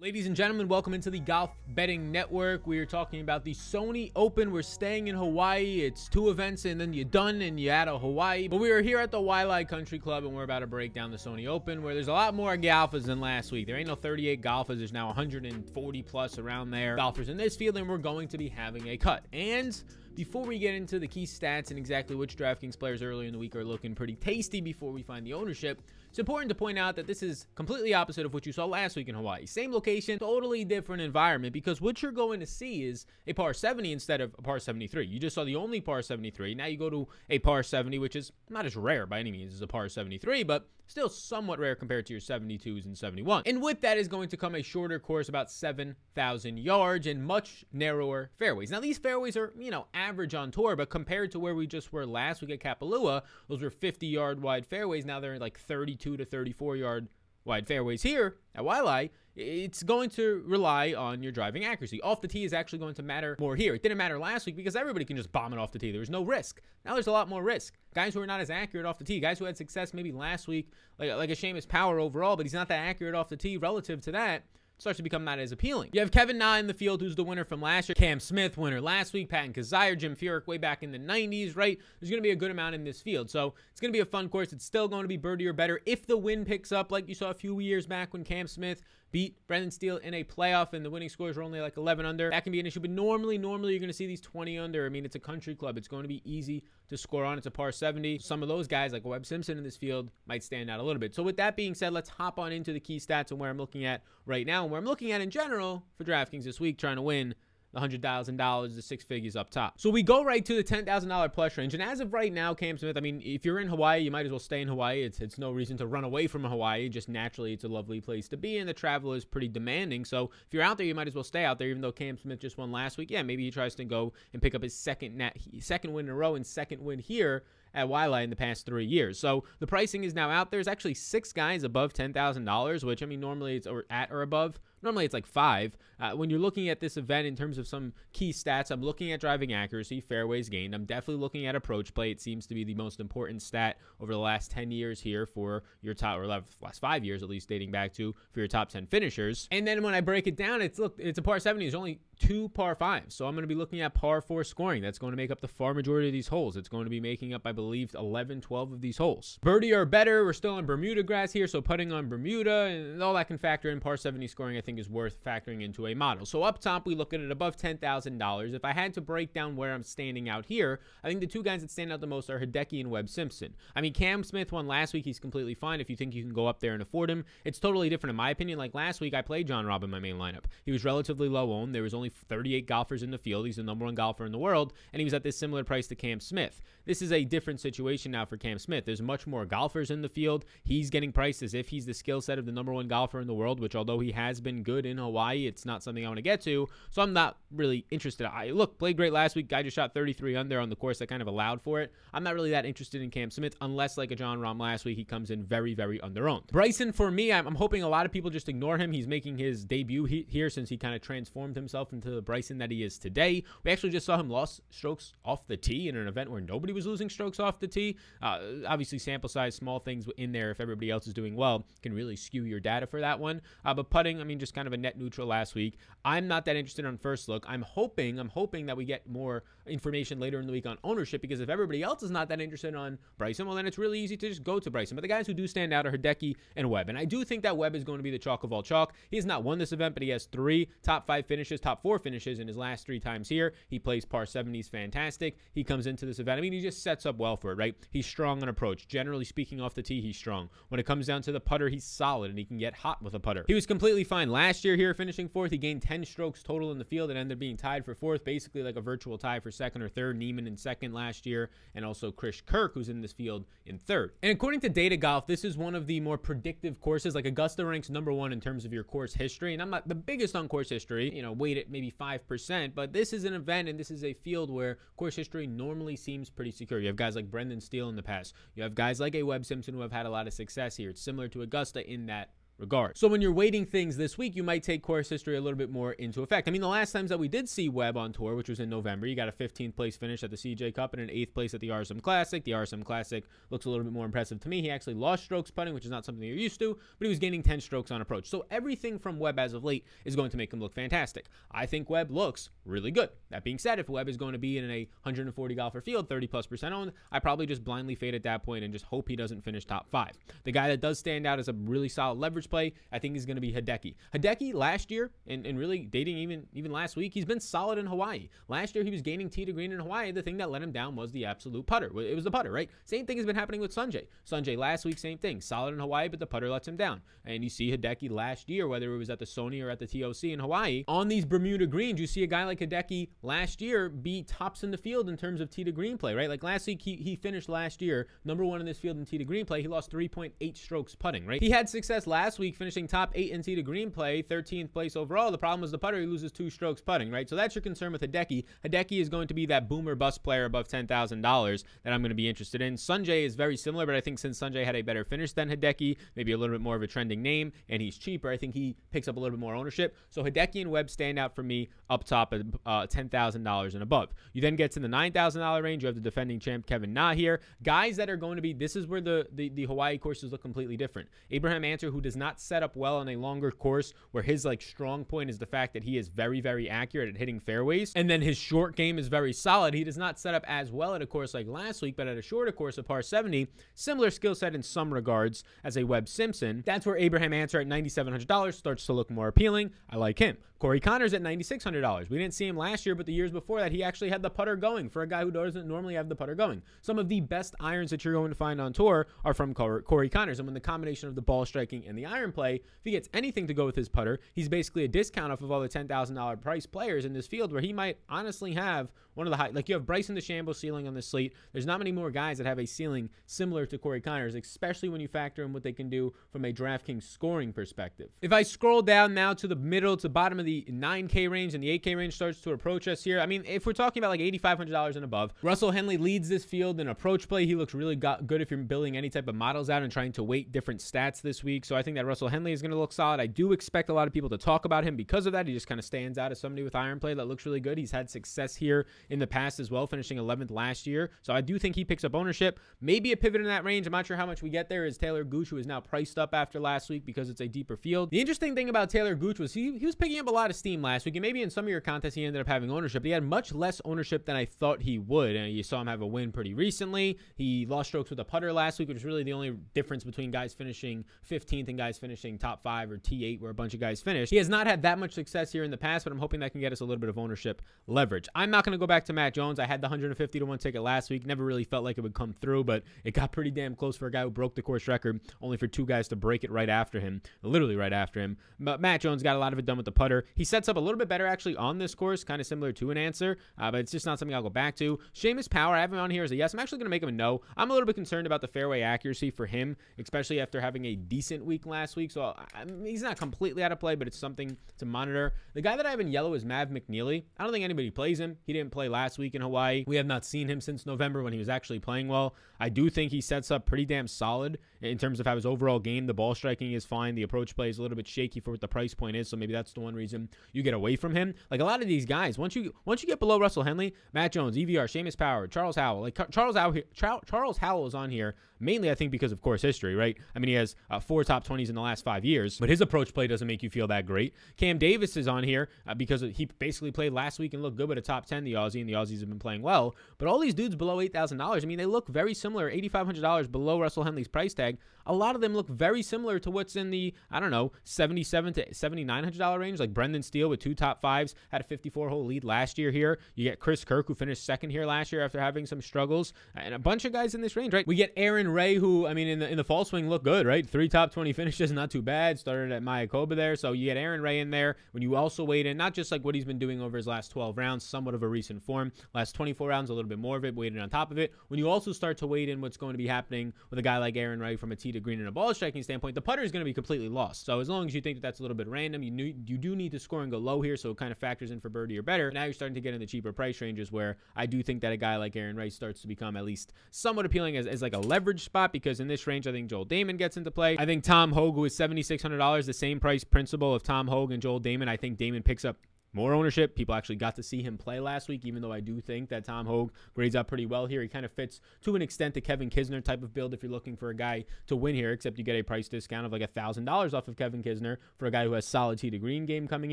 Ladies and gentlemen, welcome into the Golf Betting Network. We are talking about the Sony Open. We're staying in Hawaii. It's two events and then you're done and you're out of Hawaii. But we are here at the Waialae Country Club and we're about to break down the Sony Open where there's a lot more golfers than last week. There ain't no 38 golfers. There's now 140 plus around there golfers in this field and we're going to be having a cut. And before we get into the key stats and exactly which DraftKings players earlier in the week are looking pretty tasty before we find the ownership, it's important to point out that this is completely opposite of what you saw last week in Hawaii. Same location, totally different environment because what you're going to see is a par 70 instead of a par 73. You just saw the only par 73. Now you go to a par 70, which is not as rare by any means as a par 73, but still somewhat rare compared to your 72s and 71. And with that is going to come a shorter course, about 7,000 yards and much narrower fairways. Now these fairways are, you know, average on tour, but compared to where we just were last week at Kapalua, those were 50 yard wide fairways. Now they're like 32 to 34 yard wide fairways here at Waialae, it's going to rely on your driving accuracy. Off the tee is actually going to matter more here. It didn't matter last week because everybody can just bomb it off the tee. There was no risk. Now there's a lot more risk. Guys who are not as accurate off the tee, guys who had success maybe last week, like, like a Seamus Power overall, but he's not that accurate off the tee relative to that starts to become not as appealing. You have Kevin Na in the field, who's the winner from last year. Cam Smith, winner last week. Patton Kizzire, Jim Furyk way back in the 90s, right? There's going to be a good amount in this field. So it's going to be a fun course. It's still going to be birdie or better if the wind picks up, like you saw a few years back when Cam Smith beat Brendan Steele in a playoff and the winning scores were only like 11 under. That can be an issue, but normally, normally you're going to see these 20 under. I mean, it's a country club. It's going to be easy to score on. It's a par 70. Some of those guys, like Webb Simpson in this field, might stand out a little bit. So with that being said, let's hop on into the key stats and where I'm looking at right now and where I'm looking at in general for DraftKings this week, trying to win the $100,000, the six figures up top. So we go right to the $10,000 plus range. And as of right now, Cam Smith, I mean, if you're in Hawaii, you might as well stay in Hawaii. It's, it's no reason to run away from Hawaii. Just naturally, it's a lovely place to be, and the travel is pretty demanding. So if you're out there, you might as well stay out there, even though Cam Smith just won last week. Yeah, maybe he tries to go and pick up his second, net, second win in a row and second win here at Waialae in the past three years. So the pricing is now out. There's actually six guys above $10,000, which I mean, normally it's at or above. Normally it's like five. Uh, when you're looking at this event in terms of some key stats, I'm looking at driving accuracy, fairways gained. I'm definitely looking at approach play. It seems to be the most important stat over the last 10 years here for your top, or last five years at least, dating back to for your top 10 finishers. And then when I break it down, it's look, it's a par 70. There's only two par fives. So I'm going to be looking at par four scoring. That's going to make up the far majority of these holes. It's going to be making up, I believe, 11, 12 of these holes. Birdie or better. We're still on Bermuda grass here, so putting on Bermuda and all that can factor in par 70 scoring. I think is worth factoring into a model. So up top, we look at it above $10,000. If I had to break down where I'm standing out here, I think the two guys that stand out the most are Hideki and Webb Simpson. I mean, Cam Smith won last week. He's completely fine if you think you can go up there and afford him. It's totally different in my opinion. Like last week, I played Jon Rahm in my main lineup. He was relatively low owned. There was only 38 golfers in the field. He's the number one golfer in the world, and he was at this similar price to Cam Smith. This is a different situation now for Cam Smith. There's much more golfers in the field. He's getting priced as if he's the skill set of the number one golfer in the world, which although he has been good in Hawaii, it's not something I want to get to. So I'm not really interested. I look, played great last week. Guy just shot 33 under on the course that kind of allowed for it. I'm not really that interested in Cam Smith unless like a Jon Rahm last week, he comes in very, very under owned. Bryson, for me, I'm, I'm hoping a lot of people just ignore him. He's making his debut he, here since he kind of transformed himself into the Bryson that he is today. We actually just saw him lost strokes off the tee in an event where nobody was losing strokes off the tee. Uh, obviously, sample size, small things in there. If everybody else is doing well, can really skew your data for that one. Uh, but putting, I mean, just kind of a net neutral last week. I'm not that interested on first look. I'm hoping, I'm hoping that we get more information later in the week on ownership because if everybody else is not that interested on Bryson, well, then it's really easy to just go to Bryson. But the guys who do stand out are Hideki and Webb. And I do think that Webb is going to be the chalk of all chalk. He has not won this event, but he has three top five finishes, top four finishes in his last three times here. He plays par 70s fantastic. He comes into this event. I mean, he just sets up well for it, right? He's strong on approach. Generally speaking, off the tee, he's strong. When it comes down to the putter, he's solid and he can get hot with a putter. He was completely fine last year here, finishing fourth. He gained 10 strokes total in the field and ended up being tied for fourth, basically like a virtual tie for second or third. Niemann in second last year, and also Chris Kirk, who's in this field in third. And according to Data Golf, this is one of the more predictive courses. Like Augusta ranks number one in terms of your course history, and I'm not the biggest on course history, you know, weighted maybe 5%, but this is an event and this is a field where course history normally seems pretty secure. You have guys like Brendan Steele in the past. You have guys like a Webb Simpson who have had a lot of success here. It's similar to Augusta in that regard. So when you're weighting things this week, you might take course history a little bit more into effect. I mean, the last times that we did see Webb on tour, which was in November, you got a 15th place finish at the CJ Cup and an 8th place at the RSM Classic. The RSM Classic looks a little bit more impressive to me. He actually lost strokes putting, which is not something you're used to, but he was gaining 10 strokes on approach. So everything from Webb as of late is going to make him look fantastic. I think Webb looks really good. That being said, if Webb is going to be in a 140 golfer field, 30 plus percent owned, I probably just blindly fade at that point and just hope he doesn't finish top five. The guy that does stand out as a really solid leverage play, I think is going to be Hideki. Hideki last year, and, and really dating even even last week, he's been solid in Hawaii. Last year he was gaining tee to green in Hawaii. The thing that let him down was the absolute putter. It was the putter, right? Same thing has been happening with Sungjae. Sungjae last week, same thing. Solid in Hawaii, but the putter lets him down. And you see Hideki last year, whether it was at the Sony or at the TOC in Hawaii, on these Bermuda greens, you see a guy like Hideki last year be tops in the field in terms of tee to green play, right? Like last week, he, he finished last year number one in this field in tee to green play. He lost 3.8 strokes putting, right? He had success last week finishing top eight in tee to green play, 13th place overall. The problem was the putter. He loses two strokes putting, right? So that's your concern with Hideki. Hideki is going to be that boomer bust player above $10,000 that I'm going to be interested in. Sungjae is very similar, but I think since Sungjae had a better finish than Hideki, maybe a little bit more of a trending name, and he's cheaper, I think he picks up a little bit more ownership. So Hideki and Webb stand out for me up top at uh, $10,000 and above. You then get to the $9,000 range. You have the defending champ Kevin Na here. Guys that are going to be, this is where the, the, the Hawaii courses look completely different. Abraham Ancer, who does not set up well on a longer course, where his like strong point is the fact that he is very, very accurate at hitting fairways, and then his short game is very solid. He does not set up as well at a course like last week, but at a shorter course of par 70, similar skill set in some regards as a Webb Simpson. That's where Abraham Ancer at $9,700 starts to look more appealing. I like him. Corey Conners at $9,600. We didn't see him last year, but the years before that, he actually had the putter going for a guy who doesn't normally have the putter going. Some of the best irons that you're going to find on tour are from Corey Conners. And when the combination of the ball striking and the iron play, if he gets anything to go with his putter, he's basically a discount off of all the $10,000 price players in this field where he might honestly have one of the high, like you have Bryson DeChambeau ceiling on the slate. There's not many more guys that have a ceiling similar to Corey Conners, especially when you factor in what they can do from a DraftKings scoring perspective. If I scroll down now to the middle to bottom of the 9K range and the 8K range starts to approach us here. I mean, if we're talking about like $8,500 and above, Russell Henley leads this field in approach play. He looks really good if you're building any type of models out and trying to weight different stats this week. So I think that Russell Henley is going to look solid. I do expect a lot of people to talk about him because of that. He just kind of stands out as somebody with iron play that looks really good. He's had success here in the past as well, finishing 11th last year. So I do think he picks up ownership. Maybe a pivot in that range. I'm not sure how much we get there. Is Taylor Gooch, who is now priced up after last week because it's a deeper field. The interesting thing about Taylor Gooch was he, he was picking up a lot of steam last week, and maybe in some of your contests he ended up having ownership. He had much less ownership than I thought he would. And you saw him have a win pretty recently. He lost strokes with a putter last week, which is really the only difference between guys finishing 15th and guys finishing top five or T8, where a bunch of guys finished. He has not had that much success here in the past, but I'm hoping that can get us a little bit of ownership leverage. I'm not going to go back to Matt Jones. I had the 150 to 1 ticket last week. Never really felt like it would come through, but it got pretty damn close for a guy who broke the course record, only for two guys to break it right after him, literally right after him. But Matt Jones got a lot of it done with the putter. He sets up a little bit better actually on this course, kind of similar to an Ancer, uh, but it's just not something I'll go back to. Seamus Power, I have him on here as a yes. I'm actually going to make him a no. I'm a little bit concerned about the fairway accuracy for him, especially after having a decent week last week. So I, I he's not completely out of play, but it's something to monitor. The guy that I have in yellow is Mav McNealy. I don't think anybody plays him. He didn't play last week in Hawaii. We have not seen him since November when he was actually playing well. I do think he sets up pretty damn solid in terms of how his overall game, the ball striking is fine. The approach play is a little bit shaky for what the price point is. So maybe that's the one reason you get away from him. Like a lot of these guys, once you once you get below Russell Henley, Matt Jones, EVR, Seamus Power, Charles Howell, like Charles Howell, Charles Howell is on here mainly I think because of course history, right? I mean, he has uh, four top 20s in the last five years, but his approach play doesn't make you feel that great. Cam Davis is on here uh, because he basically played last week and looked good with a top 10, the Aussie, and the Aussies have been playing well. But all these dudes below $8,000, I mean, they look very similar, $8,500 below Russell Henley's price tag. A lot of them look very similar to what's in the, I don't know, 77 to $7,900 range, like Brendan Steele with two top fives, had a 54 hole lead last year here. You get Chris Kirk, who finished second here last year after having some struggles, and a bunch of guys in this range, right? We get Aaron Rai, who, I mean, in the in the fall swing looked good, right? Three top 20 finishes, not too bad. Started at Mayakoba there. So you get Aaron Rai in there. When you also weighed in, not just like what he's been doing over his last 12 rounds, somewhat of a recent form. Last 24 rounds, a little bit more of it, weighted on top of it. When you also start to weight in what's going to be happening with a guy like Aaron Rai from a tee to green and a ball striking standpoint, the putter is going to be completely lost. So as long as you think that that's a little bit random, you you do need to score and go low here, so it kind of factors in for birdie or better. Now you're starting to get in the cheaper price ranges where I do think that a guy like Aaron Rice starts to become at least somewhat appealing as, as like a leverage spot because in this range, I think Joel Dahmen gets into play. I think Tom who is $7,600, the same price principle of Tom Hoge and Joel Dahmen. I think Dahmen picks up more ownership. People actually got to see him play last week, even though I do think that Tom Hoge grades out pretty well here. He kind of fits to an extent the Kevin Kisner type of build if you're looking for a guy to win here, except you get a price discount of like a $1,000 off of Kevin Kisner for a guy who has solid tee to green game coming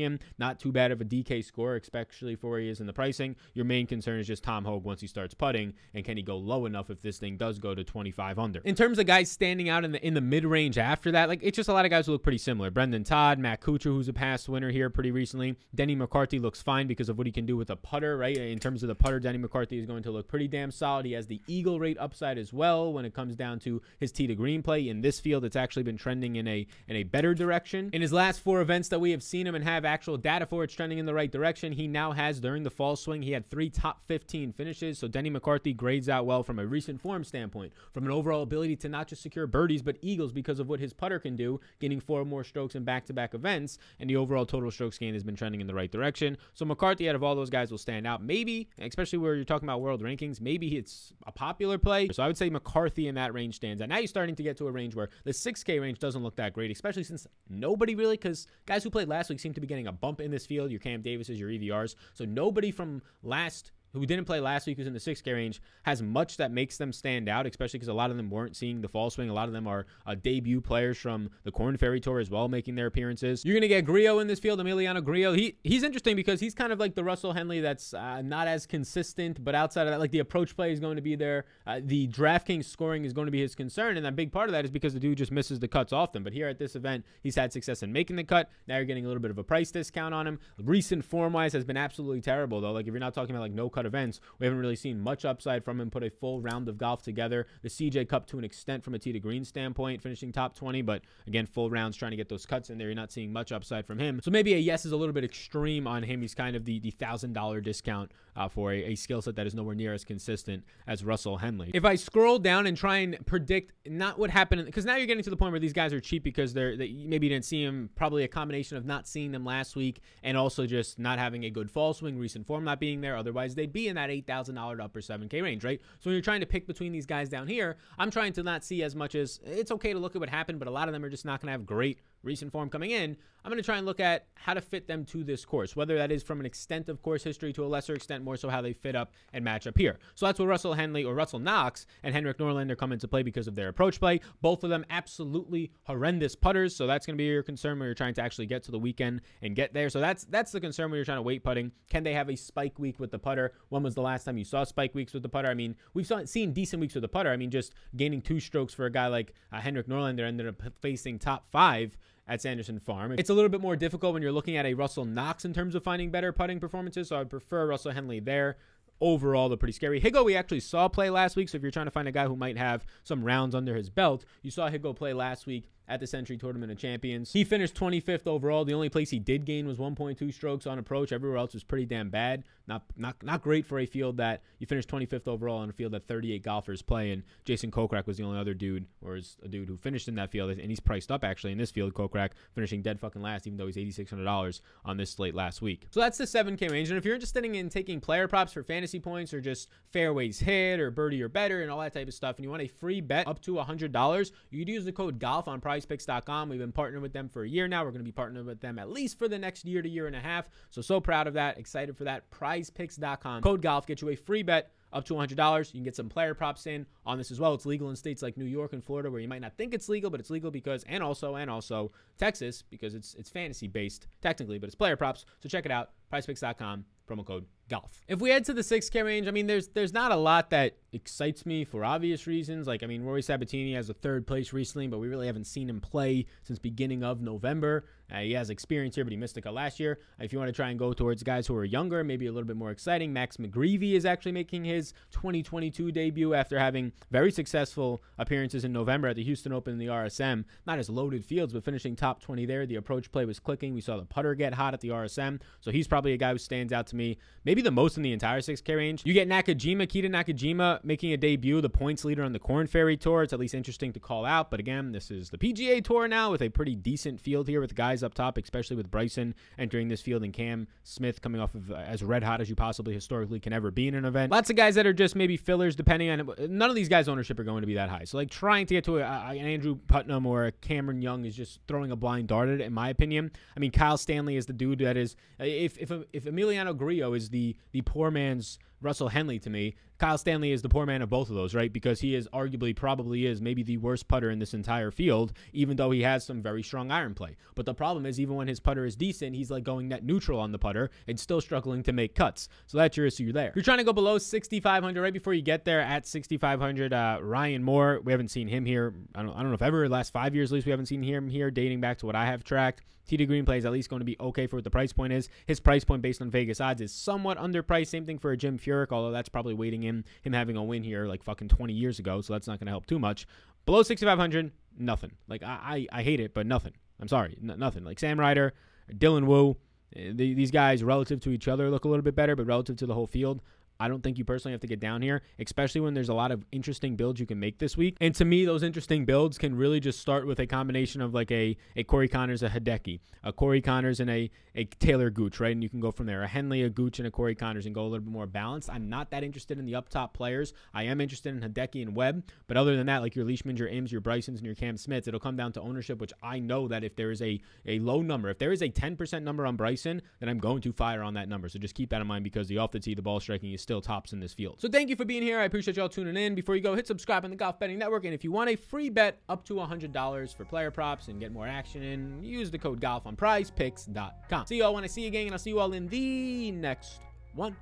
in. Not too bad of a DK score, especially for where he is in the pricing. Your main concern is just Tom Hoge once he starts putting, and can he go low enough if this thing does go to 25 under? In terms of guys standing out in the in the mid range after that, like it's just a lot of guys who look pretty similar. Brendan Todd, Matt Kuchar, who's a past winner here pretty recently. Denny McCarthy looks fine because of what he can do with a putter, right? In terms of the putter, Denny McCarthy is going to look pretty damn solid. He has the eagle rate upside as well when it comes down to his tee to green play. In this field, it's actually been trending in a in a better direction. In his last four events that we have seen him and have actual data for, it's trending in the right direction. He now has during the fall swing, he had three top 15 finishes. So Denny McCarthy grades out well from a recent form standpoint, from an overall ability to not just secure birdies but eagles because of what his putter can do, getting four more strokes in back-to-back events, and the overall total strokes gain has been trending in the right direction. So McCarthy out of all those guys will stand out. Maybe, especially where you're talking about world rankings, maybe it's a popular play. So I would say McCarthy in that range stands out. Now you're starting to get to a range where the 6K range doesn't look that great, especially since nobody really, because guys who played last week seem to be getting a bump in this field. Your Cam Davises, your EVRs. So nobody from last who didn't play last week, who's in the 6K range, has much that makes them stand out, especially because a lot of them weren't seeing the fall swing. A lot of them are uh, debut players from the Korn Ferry Tour as well, making their appearances. You're going to get Grillo in this field, Emiliano Grillo. He, he's interesting because he's kind of like the Russell Henley that's uh, not as consistent, but outside of that, like the approach play is going to be there. Uh, the DraftKings scoring is going to be his concern, and a big part of that is because the dude just misses the cuts often. But here at this event, he's had success in making the cut. Now you're getting a little bit of a price discount on him. Recent form-wise has been absolutely terrible, though. Like if you're not talking about like no-cut events, we haven't really seen much upside from him. Put a full round of golf together. The CJ Cup to an extent from a tee to green standpoint, finishing top 20, but again, full rounds trying to get those cuts in there. You're not seeing much upside from him. So maybe a yes is a little bit extreme on him. He's kind of the the thousand dollar discount uh, for a, a skill set that is nowhere near as consistent as Russell Henley. If I scroll down and try and predict not what happened, because now you're getting to the point where these guys are cheap because they're they, maybe you didn't see them. Probably a combination of not seeing them last week and also just not having a good fall swing, recent form not being there. Otherwise, be in that eight thousand dollar to upper 7K range, right? So when you're trying to pick between these guys down here, I'm trying to not see as much as it's okay to look at what happened, but a lot of them are just not going to have great recent form coming in. I'm going to try and look at how to fit them to this course, whether that is from an extent of course history to a lesser extent, more so how they fit up and match up here. So that's where Russell Henley or Russell Knox and Henrik Norlander come into play because of their approach play. Both of them absolutely horrendous putters, so that's going to be your concern when you're trying to actually get to the weekend and get there. So that's that's the concern when you're trying to wait putting. Can they have a spike week with the putter? When was the last time you saw spike weeks with the putter? I mean, we've saw, seen decent weeks with the putter. I mean, just gaining two strokes for a guy like uh, Henrik Norlander ended up facing top five at Sanderson Farm. It's a little bit more difficult when you're looking at a Russell Knox in terms of finding better putting performances, so I would prefer Russell Henley there overall they're pretty scary. Higgo we actually saw play last week, so if you're trying to find a guy who might have some rounds under his belt, you saw Higgo play last week at the Sentry Tournament of Champions. He finished 25th overall. The only place he did gain was 1.2 strokes on approach. Everywhere else was pretty damn bad. Not not not great for a field that you finished 25th overall on a field that 38 golfers play. And Jason Kokrak was the only other dude, or is a dude who finished in that field, and he's priced up actually in this field. Kokrak finishing dead fucking last, even though he's $8,600 on this slate last week. So that's the 7K range. And if you're interested in taking player props for fantasy points or just fairways hit or birdie or better and all that type of stuff, and you want a free bet up to $100, you could use the code GOLF on PrizePicks.com. We've been partnering with them for a year now. We're going to be partnering with them at least for the next year to year and a half. So so proud of that. Excited for that. Prize prizepicks.com. Code golf gets you a free bet up to $100. You can get some player props in on this as well. It's legal in states like New York and Florida where you might not think it's legal, but it's legal because and also and also Texas because it's it's fantasy based technically, but it's player props. So check it out. PrizePicks.com promo code golf. If we head to the 6K range, I mean, there's there's not a lot that excites me for obvious reasons. Like, I mean, Rory Sabatini has a third place recently, but we really haven't seen him play since beginning of November. Uh, he has experience here, but he missed the cut last year. If you want to try and go towards guys who are younger, maybe a little bit more exciting, Max McGreevy is actually making his 2022 debut after having very successful appearances in November at the Houston Open in the RSM. Not as loaded fields, but finishing top 20 there. The approach play was clicking. We saw the putter get hot at the RSM. So he's probably a guy who stands out to me, maybe the most in the entire 6K range. You get Nakajima, Keita Nakajima making a debut, the points leader on the Korn Ferry Tour. It's at least interesting to call out. But again, this is the PGA Tour now with a pretty decent field here with guys up top, especially with Bryson entering this field and Cam Smith coming off of uh, as red hot as you possibly historically can ever be in an event. Lots of guys that are just maybe fillers, depending on none of these guys' ownership are going to be that high. So like trying to get to a, a, an Andrew Putnam or a Cameron Young is just throwing a blind dart at it, in my opinion. I mean, Kyle Stanley is the dude that is if if if Emiliano Grillo is the the poor man's Russell Henley to me. Kyle Stanley is the poor man of both of those, right? Because he is arguably, probably is maybe the worst putter in this entire field, even though he has some very strong iron play. But the problem is, even when his putter is decent, he's like going net neutral on the putter and still struggling to make cuts. So that's your issue there. If you're trying to go below 6,500, right before you get there at 6,500, uh, Ryan Moore, we haven't seen him here. I don't, I don't know if ever, last five years at least, we haven't seen him here, dating back to what I have tracked. TD Green play is at least going to be okay for what the price point is. His price point based on Vegas odds is somewhat underpriced. Same thing for Jim Furyk, although that's probably waiting in him having a win here like fucking 20 years ago, so that's not going to help too much. Below 6,500, nothing. Like I, I, I, hate it, but nothing. I'm sorry, N- nothing. Like Sam Ryder, Dylan Wu, eh, these guys relative to each other look a little bit better, but relative to the whole field, I don't think you personally have to get down here, especially when there's a lot of interesting builds you can make this week. And to me, those interesting builds can really just start with a combination of like a, a Corey Conners, a Hideki, a Corey Conners, and a, a Taylor Gooch, right? And you can go from there. A Henley, a Gooch, and a Corey Conners and go a little bit more balanced. I'm not that interested in the up top players. I am interested in Hideki and Webb. But other than that, like your Leishmans, your Ims, your Brysons, and your Cam Smiths, it'll come down to ownership, which I know that if there is a, a low number, if there is a 10% number on Bryson, then I'm going to fire on that number. So just keep that in mind because the off the tee, the ball striking is still tops in this field. So thank you for being here. I appreciate y'all tuning in. Before you go, hit subscribe on the Golf Betting Network. And if you want a free bet up to $100 for player props and get more action in, use the code GOLF on prizepicks.com. See y'all when I see you again, and I'll see you all in the next one.